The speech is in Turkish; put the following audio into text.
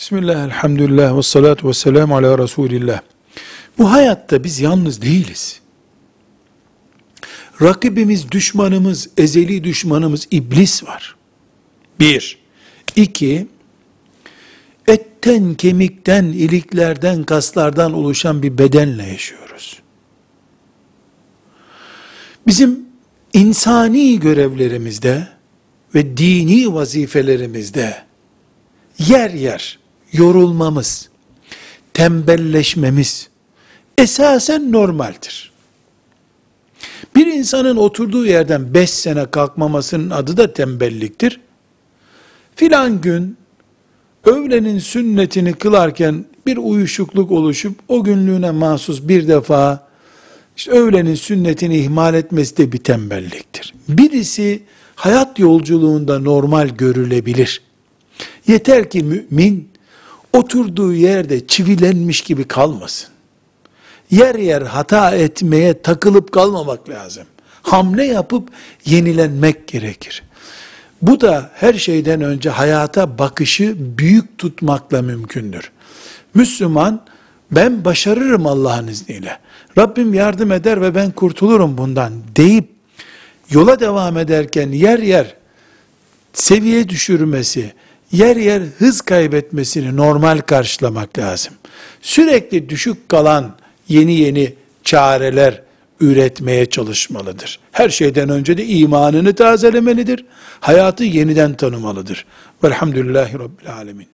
Bismillah, elhamdülillah, ve salatu ve selamu ala Resulillah. Bu hayatta biz yalnız değiliz. Rakibimiz, düşmanımız, ezeli düşmanımız iblis var. Bir. İki, etten, kemikten, iliklerden, kaslardan oluşan bir bedenle yaşıyoruz. Bizim insani görevlerimizde ve dini vazifelerimizde yer yer yorulmamız, tembelleşmemiz esasen normaldir. Bir insanın oturduğu yerden beş sene kalkmamasının adı da tembelliktir. Filan gün öğlenin sünnetini kılarken bir uyuşukluk oluşup o günlüğüne mahsus bir defa işte öğlenin sünnetini ihmal etmesi de bir tembelliktir. Birisi hayat yolculuğunda normal görülebilir. Yeter ki mümin oturduğu yerde çivilenmiş gibi kalmasın. Yer yer hata etmeye takılıp kalmamak lazım. Hamle yapıp yenilenmek gerekir. Bu da her şeyden önce hayata bakışı büyük tutmakla mümkündür. Müslüman ben başarırım Allah'ın izniyle. Rabbim yardım eder ve ben kurtulurum bundan deyip yola devam ederken yer yer seviye düşürmesi, yer yer hız kaybetmesini normal karşılamak lazım. Sürekli düşük kalan yeni yeni çareler üretmeye çalışmalıdır. Her şeyden önce de imanını tazelemelidir. Hayatı yeniden tanımalıdır. Velhamdülillahi Rabbil Alemin.